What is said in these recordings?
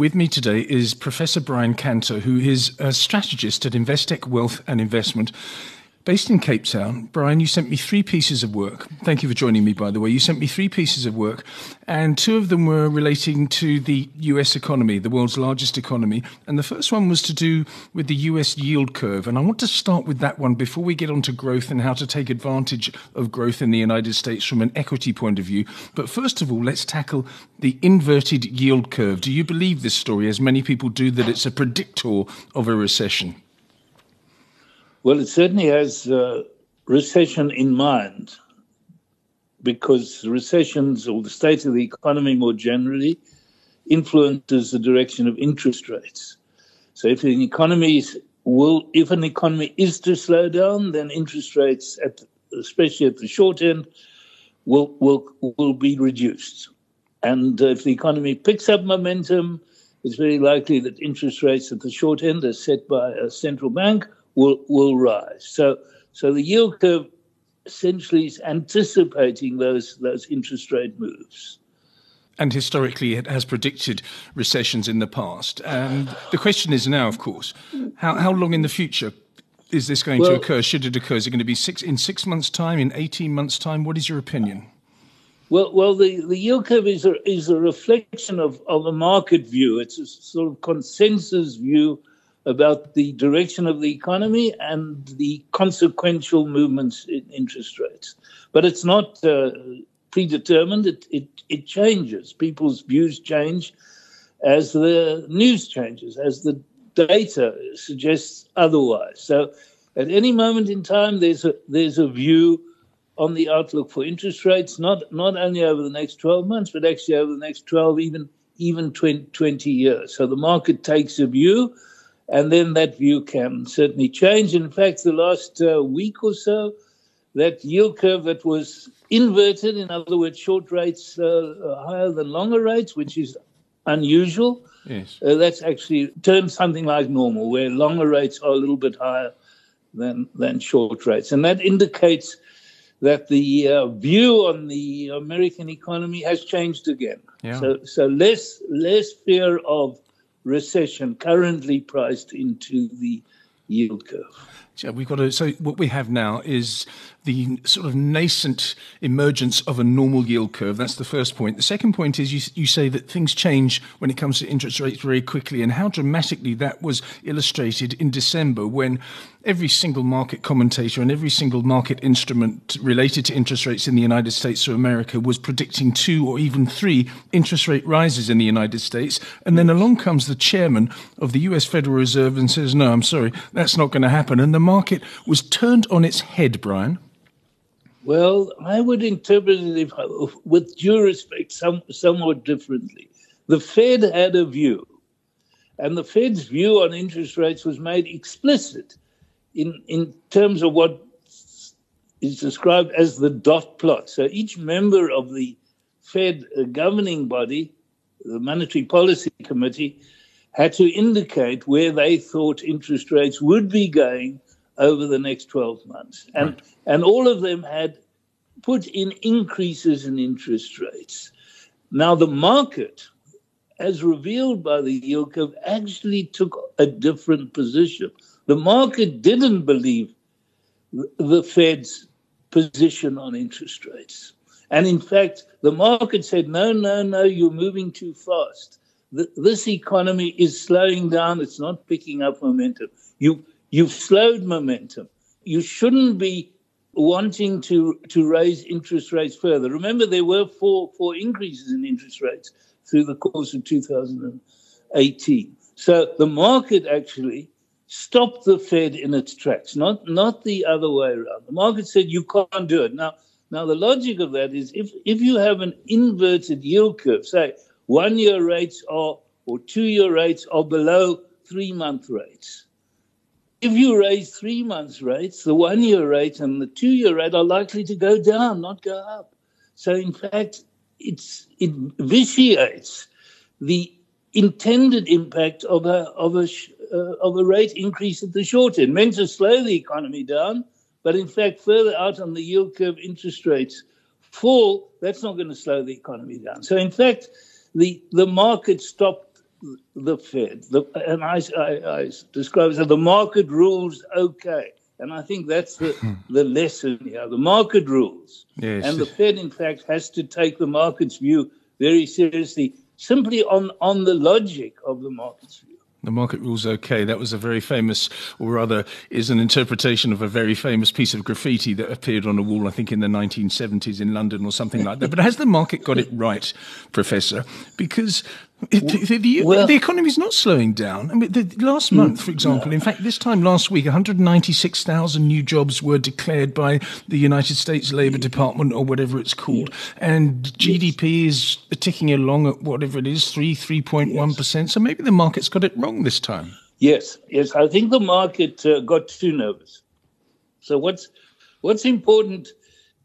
With me today is Professor Brian Kantor, who is a strategist at Investec Wealth and Investment. Based in Cape Town, Brian, you sent me three pieces of work. Thank you for joining me, by the way. You sent me three pieces of work, and two of them were relating to the US economy, the world's largest economy. And the first one was to do with the US yield curve. And I want to start with that one before we get on to growth and how to take advantage of growth in the United States from an equity point of view. But first of all, let's tackle the inverted yield curve. Do you believe this story, as many people do, that it's a predictor of a recession? Well, it certainly has uh, recession in mind because recessions or the state of the economy more generally influences the direction of interest rates. So if an economy will, if an economy is to slow down, then interest rates, at, especially at the short end, will will will be reduced. And if the economy picks up momentum, it's very likely that interest rates at the short end, as set by a central bank, will will rise. So so the yield curve essentially is anticipating those those interest rate moves. And historically, it has predicted recessions in the past. And the question is now, of course, how, how long in the future is this going well, to occur? Should it occur? Is it going to be six in six months' time? In eighteen months' time? What is your opinion? Well, well, the, the yield curve is a, is a reflection of, of a market view. It's a sort of consensus view about the direction of the economy and the consequential movements in interest rates. But it's not uh, predetermined, it, it, it changes. People's views change as the news changes, as the data suggests otherwise. So at any moment in time, there's a, there's a view on the outlook for interest rates, not, not only over the next 12 months, but actually over the next 12, even, even 20, 20 years. So the market takes a view and then that view can certainly change. In fact, the last uh, week or so, that yield curve that was inverted, in other words, short rates uh, higher than longer rates, which is unusual. Yes. Uh, that's actually turned something like normal, where longer rates are a little bit higher than than short rates, and that indicates that the uh, view on the American economy has changed again. Yeah. So, so less less fear of recession currently priced into the yield curve. Yeah, we've got to. So what we have now is the sort of nascent emergence of a normal yield curve. That's the first point. The second point is you, you say that things change when it comes to interest rates very quickly, and how dramatically that was illustrated in December when every single market commentator and every single market instrument related to interest rates in the United States or America was predicting two or even three interest rate rises in the United States. And then along comes the chairman of the US Federal Reserve and says, No, I'm sorry, that's not going to happen. And the market was turned on its head, Brian. Well, I would interpret it, with due respect, some, somewhat differently. The Fed had a view, and the Fed's view on interest rates was made explicit in, in terms of what is described as the dot plot. So each member of the Fed governing body, the Monetary Policy Committee, had to indicate where they thought interest rates would be going over the next 12 months. And, right. and all of them had put in increases in interest rates. Now, the market, as revealed by the yield curve, actually took a different position. The market didn't believe the Fed's position on interest rates. And in fact, the market said, no, no, no, you're moving too fast. This economy is slowing down. It's not picking up momentum. You, You've slowed momentum. You shouldn't be wanting to, to raise interest rates further. Remember, there were four, four increases in interest rates through the course of 2018. So the market actually stopped the Fed in its tracks, not, not the other way around. The market said you can't do it. Now, now the logic of that is if, if you have an inverted yield curve, say one year rates are or two year rates are below three month rates, if you raise three months rates, the one year rate and the two year rate are likely to go down, not go up. So, in fact, it's, it vitiates the intended impact of a, of, a, uh, of a rate increase at the short end, meant to slow the economy down, but in fact, further out on the yield curve, interest rates fall. That's not going to slow the economy down. So, in fact, the, the market stopped the Fed, the, and I, I, I describe it as the market rules okay. And I think that's the, hmm. the lesson here. The market rules. Yes. And the Fed, in fact, has to take the market's view very seriously, simply on, on the logic of the market's view. The market rules okay. That was a very famous, or rather, is an interpretation of a very famous piece of graffiti that appeared on a wall, I think, in the 1970s in London or something like that. But has the market got it right, Professor? Because the, the, well, the economy is not slowing down. I mean, the, last month, for example, no. in fact, this time last week, 196,000 new jobs were declared by the United States Labor Department or whatever it's called. And GDP yes. is ticking along at whatever it is, 3, 3.1%. Yes. So maybe the market's got it wrong this time. Yes, yes. I think the market uh, got too nervous. So what's what's important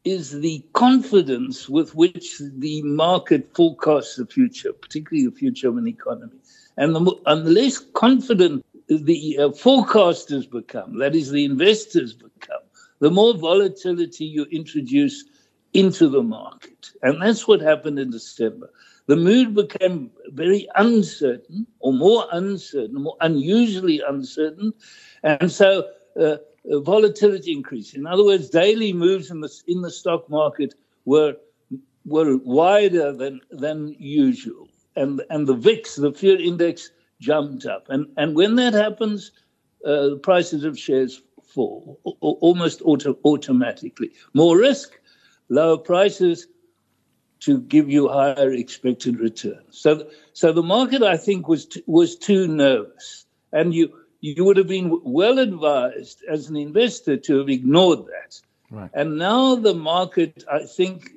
is the confidence with which the market forecasts the future, particularly the future of an economy. And the, less confident the uh, forecasters become, that is, the investors become, the more volatility you introduce into the market. And that's what happened in December. The mood became very uncertain, or more uncertain, more unusually uncertain. And so uh, volatility increase. In other words, daily moves in the in the stock market were were wider than than usual, and and the VIX, the fear index, jumped up. And and when that happens, uh, the prices of shares fall almost auto- automatically. More risk, lower prices to give you higher expected returns. So so the market, I think, was t- was too nervous, and you you would have been well advised as an investor to have ignored that. Right. And now the market, I think,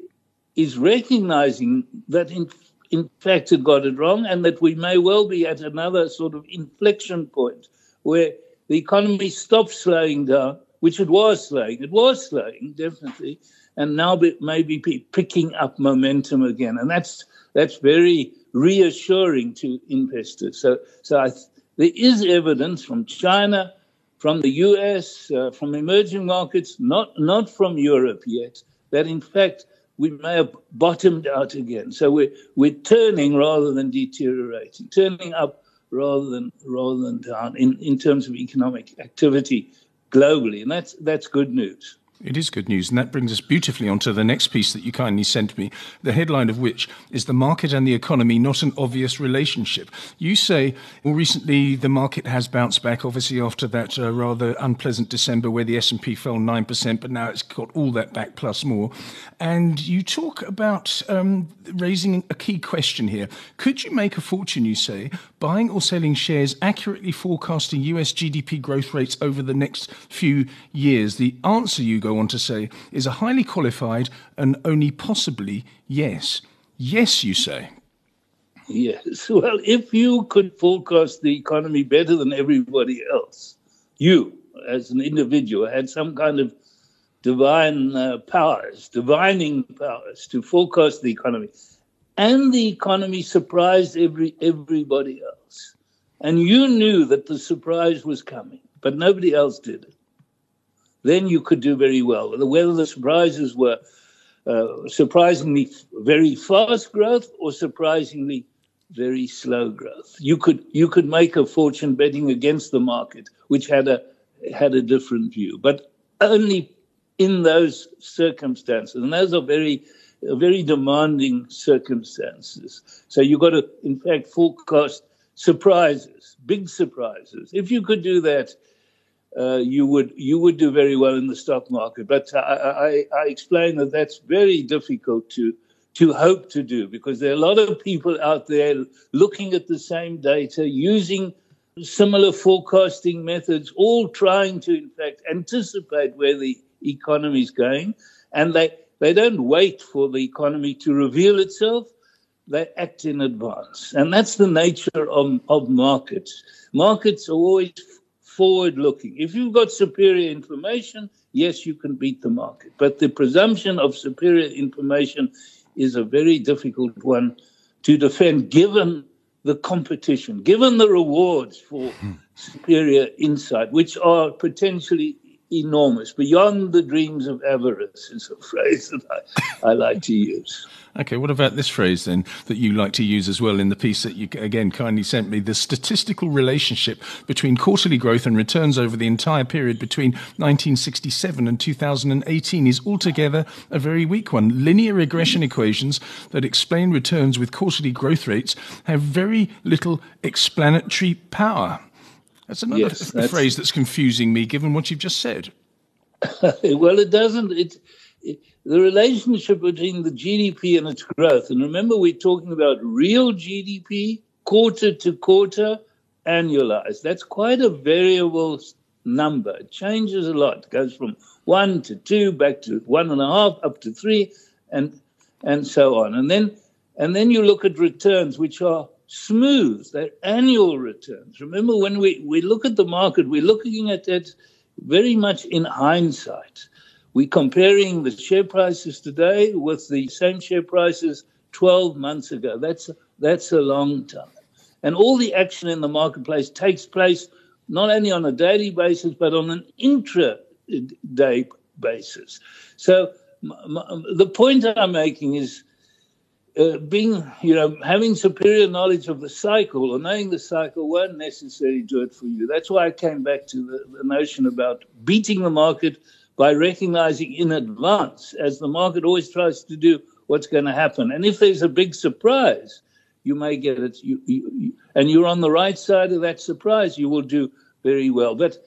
is recognizing that in, in fact it got it wrong and that we may well be at another sort of inflection point where the economy stops slowing down, which it was slowing. It was slowing, definitely, and now maybe picking up momentum again. And that's that's very reassuring to investors. So, so I, there is evidence from China, from the US, uh, from emerging markets, not, not from Europe yet, that in fact we may have bottomed out again. So we're, we're turning rather than deteriorating, turning up rather than, rather than down in, in terms of economic activity globally. And that's, that's good news. It is good news. And that brings us beautifully onto the next piece that you kindly sent me, the headline of which is The Market and the Economy Not an Obvious Relationship. You say, well, recently the market has bounced back, obviously after that uh, rather unpleasant December where the S&P fell 9%, but now it's got all that back plus more. And you talk about um, raising a key question here. Could you make a fortune, you say, buying or selling shares accurately forecasting US GDP growth rates over the next few years? The answer you go on to say is a highly qualified and only possibly yes. Yes, you say. Yes. Well, if you could forecast the economy better than everybody else, you as an individual had some kind of divine uh, powers, divining powers to forecast the economy and the economy surprised every everybody else. And you knew that the surprise was coming, but nobody else did it. Then you could do very well. Whether the surprises were uh, surprisingly very fast growth or surprisingly very slow growth, you could you could make a fortune betting against the market, which had a had a different view, but only in those circumstances, and those are very very demanding circumstances. So you've got to, in fact, forecast surprises, big surprises. If you could do that, uh, you would you would do very well in the stock market. But I, I, I explain that that's very difficult to to hope to do because there are a lot of people out there looking at the same data, using similar forecasting methods, all trying to, in fact, anticipate where the economy is going, and they they don't wait for the economy to reveal itself. They act in advance. And that's the nature of, of markets. Markets are always forward looking. If you've got superior information, yes, you can beat the market. But the presumption of superior information is a very difficult one to defend given the competition, given the rewards for hmm. superior insight, which are potentially enormous, beyond the dreams of avarice, is a phrase that I, I like to use. Okay, what about this phrase then that you like to use as well in the piece that you again kindly sent me? The statistical relationship between quarterly growth and returns over the entire period between 1967 and 2018 is altogether a very weak one. Linear regression equations that explain returns with quarterly growth rates have very little explanatory power. That's another yes, that's... phrase that's confusing me given what you've just said. well, it doesn't. It, it, the relationship between the GDP and its growth, and remember, we're talking about real GDP, quarter to quarter, annualized. That's quite a variable number. It changes a lot. It goes from one to two, back to one and a half, up to three, and and so on. And then and then you look at returns, which are smooth. They're annual returns. Remember, when we, we look at the market, we're looking at it very much in hindsight. We're comparing the share prices today with the same share prices 12 months ago. That's, that's a long time. And all the action in the marketplace takes place not only on a daily basis, but on an intra-day basis. So the point I'm making is uh, being, you know, having superior knowledge of the cycle or knowing the cycle won't necessarily do it for you. That's why I came back to the, the notion about beating the market by recognizing in advance, as the market always tries to do, what's going to happen. And if there's a big surprise, you may get it, you, you, and you're on the right side of that surprise, you will do very well. But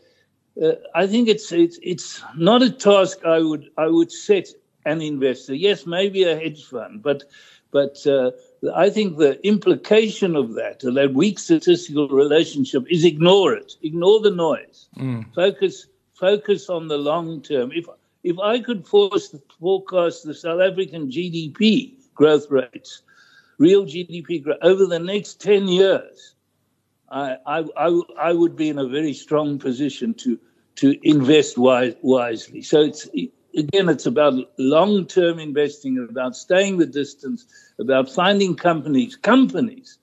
uh, I think it's it's it's not a task I would I would set an investor. Yes, maybe a hedge fund, but but uh, I think the implication of that, of that weak statistical relationship, is ignore it. Ignore the noise. Mm. Focus focus on the long term. If if I could force forecast the South African GDP growth rates, real GDP growth over the next ten years, I, I, I, I would be in a very strong position to to invest wise, wisely. So it's again, it's about long term investing, about staying the distance, about finding companies, companies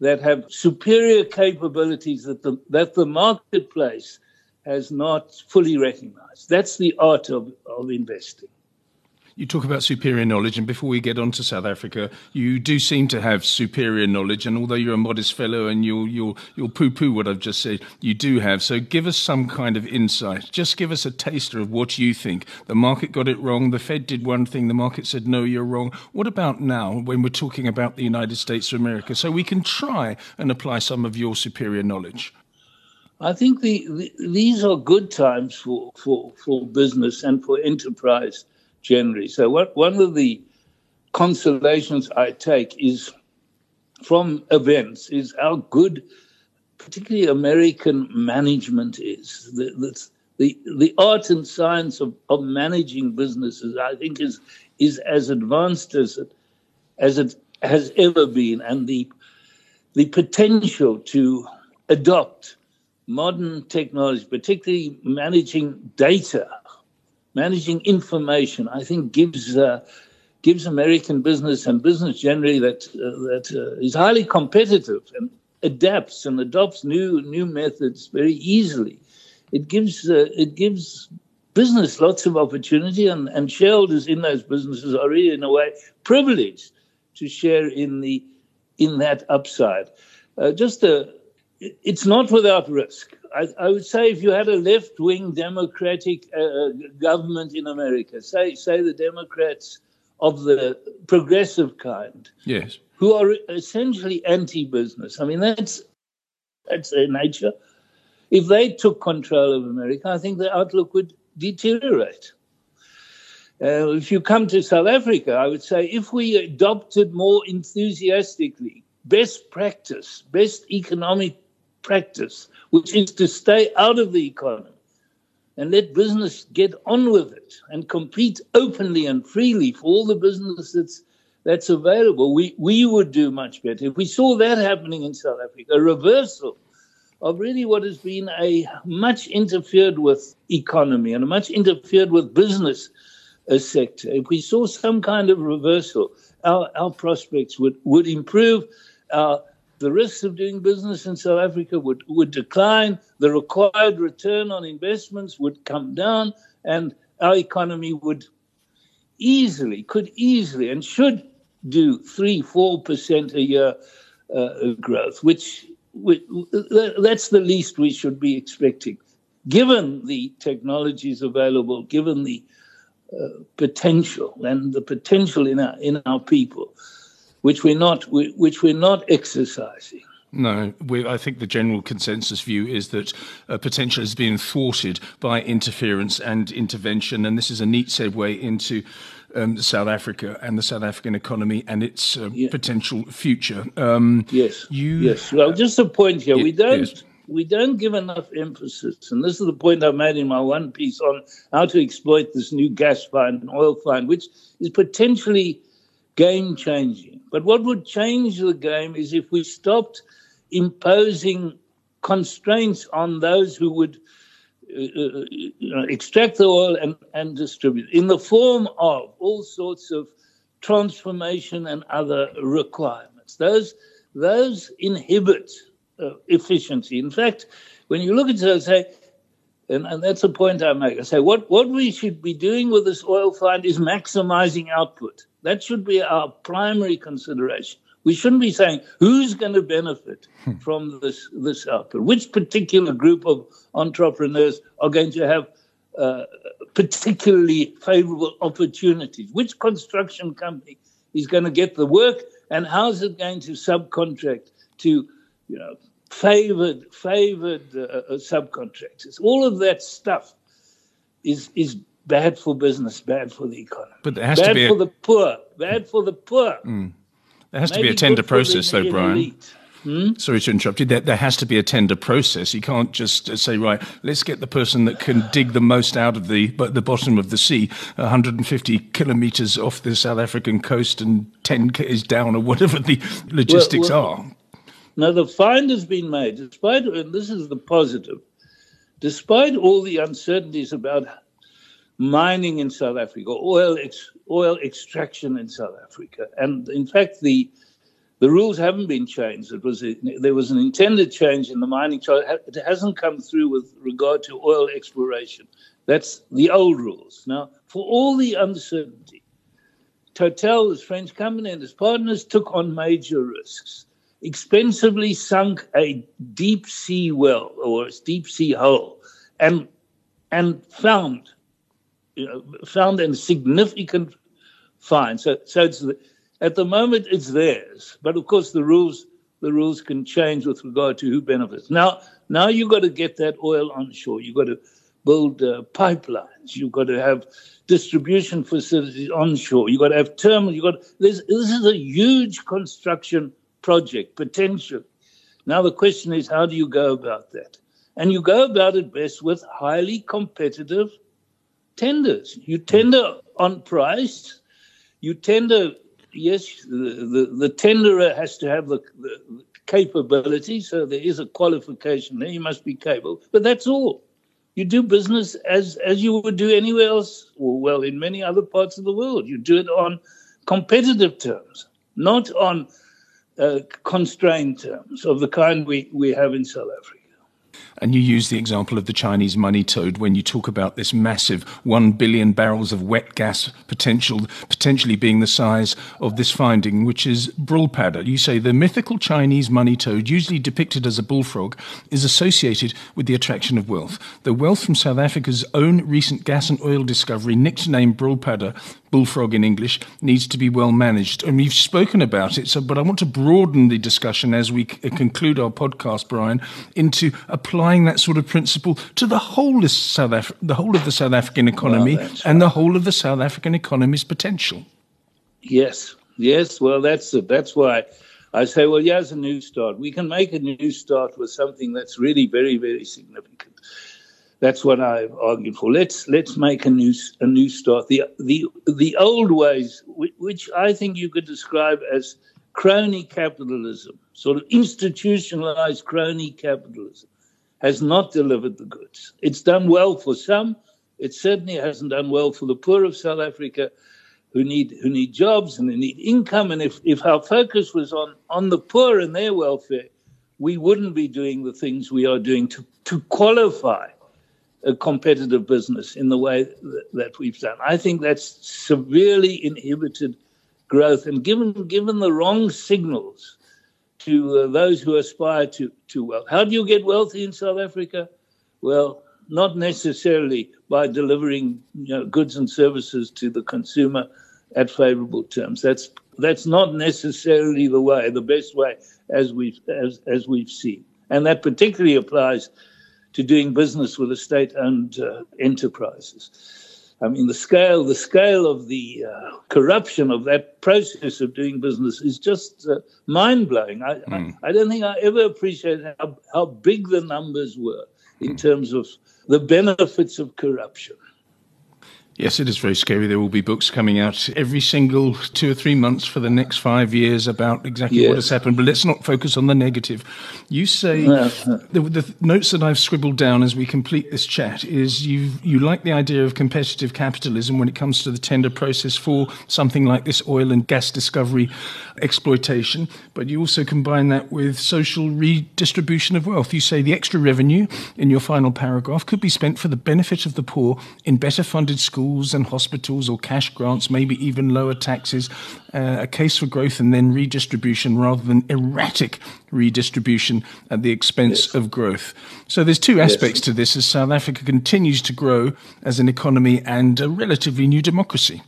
that have superior capabilities that the, that the marketplace has not fully recognized. That's the art of, of investing you talk about superior knowledge, and before we get on to South Africa, you do seem to have superior knowledge. And although you're a modest fellow and you'll you'll you'll poo-poo what I've just said, you do have. So give us some kind of insight. Just give us a taster of what you think. The market got it wrong. The Fed did one thing. The market said no, you're wrong. What about now when we're talking about the United States of America? So we can try and apply some of your superior knowledge. I think the, the, these are good times for, for, for business and for enterprise generally. So what, one of the consolations I take is from events is how good, particularly American management is. The, the, the, the art and science of, of managing businesses, I think, is is as advanced as it as it has ever been, and the the potential to adopt modern technology, particularly managing data, managing information, I think gives uh, gives American business and business generally that uh, that uh, is highly competitive and adapts and adopts new new methods very easily. It gives uh, it gives business lots of opportunity, and, and shareholders in those businesses are really in a way privileged to share in the in that upside. Uh, just a it's not without risk. I, I, would say if you had a left wing Democratic uh, uh, government in America, say, say the Democrats of the progressive kind, yes, who are essentially anti business, I mean, that's, that's their nature. If they took control of America, I think the outlook would deteriorate. Uh, if you come to South Africa, I would say if we adopted more enthusiastically best practice, best economic practice, which is to stay out of the economy and let business get on with it and compete openly and freely for all the business that's that's available, we, we would do much better. If we saw that happening in South Africa, a reversal of really what has been a much interfered with economy and a much interfered with business uh, sector, if we saw some kind of reversal, our, our prospects would, would improve. Our the risks of doing business in South Africa would, would decline, the required return on investments would come down, and our economy would easily, could easily, and should do three, four percent a year uh, growth, which, which that's the least we should be expecting, given the technologies available, given the uh, potential and the potential in our in our people which we're not which we're not exercising. No, I think the general consensus view is that uh, potential has been thwarted by interference and intervention, and this is a neat segue into um, South Africa and the South African economy and its uh, yeah. potential future. Um, yes, you. Yes. Well, just a point here: we don't. Yes. We don't give enough emphasis, and this is the point I made in my one piece on how to exploit this new gas find and oil find, which is potentially game changing. But what would change the game is if we stopped imposing constraints on those who would uh, uh, you know, extract the oil and, and distribute in the form of all sorts of transformation and other requirements. Those, those inhibit uh, efficiency. In fact, when you look at it, say, and, and that's a point I make. I say what, what we should be doing with this oil find is maximizing output. That should be our primary consideration. We shouldn't be saying who's going to benefit hmm. from this this output. Which particular group of entrepreneurs are going to have uh, particularly favorable opportunities? Which construction company is going to get the work, and how's it going to subcontract to you know favored favored uh, uh subcontractors? All of that stuff is is bad for business, bad for the economy. But there has bad to be for a, the poor, bad for the poor. Mm. There has Maybe to be a tender process, though, Brian. Hmm? Sorry to interrupt you. There, there, has to be a tender process. You can't just uh, say, right, let's get the person that can dig the most out of the the bottom of the sea, 150 kilometres off the South African coast and 10 is down, or whatever the logistics well, well, are. Now, the find has been made, despite, and this is the positive, despite all the uncertainties about mining in South Africa, oil ex, oil extraction in South Africa, and in fact the the rules haven't been changed. It was a, there was an intended change in the mining charge. It hasn't come through with regard to oil exploration. That's the old rules. Now, for all the uncertainty, Total, this French company, and its partners took on major risks. Expensively sunk a deep sea well or a deep sea hole, and and found you know, found a significant fine. So, so it's the, at the moment it's theirs, but of course the rules the rules can change with regard to who benefits. Now, now you've got to get that oil onshore. You've got to build uh, pipelines. You've got to have distribution facilities onshore. You've got to have terminals. You've got to, this, this is a huge construction project potential. Now the question is, how do you go about that? And you go about it best with highly competitive tenders. You tender on price. You tender, yes, the, the, the tenderer has to have the, the, capability, so there is a qualification there. You must be capable, but that's all. You do business as, as you would do anywhere else, or well, in many other parts of the world. You do it on competitive terms, not on constrained terms of the kind we, we have in South Africa. And you use the example of the Chinese money toad when you talk about this massive 1 billion barrels of wet gas potential, potentially being the size of this finding, which is Brulpadda. You say the mythical Chinese money toad, usually depicted as a bullfrog, is associated with the attraction of wealth. The wealth from South Africa's own recent gas and oil discovery, nicknamed Brulpadda, bullfrog in English, needs to be well managed. And we've spoken about it, so, but I want to broaden the discussion as we c- conclude our podcast, Brian, into applying that sort of principle to the whole of South Af- the whole of the South African economy well, and right. the whole of the South African economy's potential. Yes, yes. Well, that's it. That's why I say, well, here's a new start. We can make a new start with something that's really very, very significant. That's what I've argued for. Let's let's make a new a new start. The the the old ways, which I think you could describe as crony capitalism, sort of institutionalized crony capitalism, has not delivered the goods. It's done well for some. It certainly hasn't done well for the poor of South Africa, who need who need jobs and they need income. And if, if our focus was on, on the poor and their welfare, we wouldn't be doing the things we are doing to, to qualify a competitive business in the way that, we've done. I think that's severely inhibited growth and given given the wrong signals to uh, those who aspire to, to wealth. How do you get wealthy in South Africa? Well, not necessarily by delivering you know, goods and services to the consumer at favorable terms. That's that's not necessarily the way, the best way, as we've as as we've seen, and that particularly applies to doing business with the state-owned uh, enterprises. I mean, the scale the scale of the uh, corruption of that process of doing business is just uh, mind blowing. I, mm. I, I don't think I ever appreciated how, how big the numbers were in mm. terms of the benefits of corruption. Yes, it is very scary. There will be books coming out every single two or three months for the next five years about exactly yes. what has happened. But let's not focus on the negative. You say the, the, notes that I've scribbled down as we complete this chat is you you like the idea of competitive capitalism when it comes to the tender process for something like this oil and gas discovery exploitation, but you also combine that with social redistribution of wealth. You say the extra revenue in your final paragraph could be spent for the benefit of the poor in better funded schools schools and hospitals or cash grants, maybe even lower taxes, uh, a case for growth and then redistribution rather than erratic redistribution at the expense yes. of growth. So there's two aspects yes. to this as South Africa continues to grow as an economy and a relatively new democracy.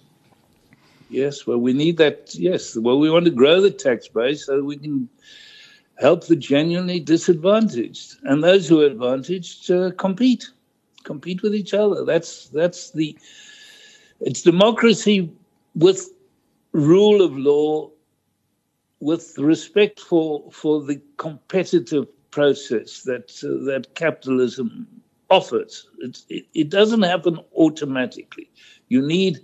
Yes, well, we need that. Yes, well, we want to grow the tax base so we can help the genuinely disadvantaged and those who are advantaged uh, compete, compete with each other. That's that's the it's democracy with rule of law, with respect for for the competitive process that uh, that capitalism offers. It, it, it, doesn't happen automatically. You need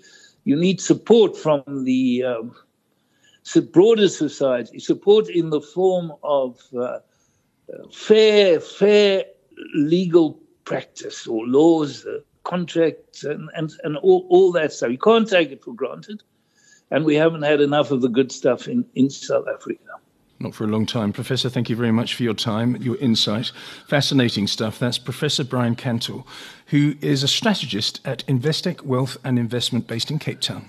you need support from the um, broader society, support in the form of uh, fair fair legal practice or laws. Uh, contracts and, and, and all, all that stuff. You can't take it for granted. And we haven't had enough of the good stuff in, in South Africa. Not for a long time. Professor, thank you very much for your time, your insight. Fascinating stuff. That's Professor Brian Kantor, who is a strategist at Investec Wealth and Investment based in Cape Town.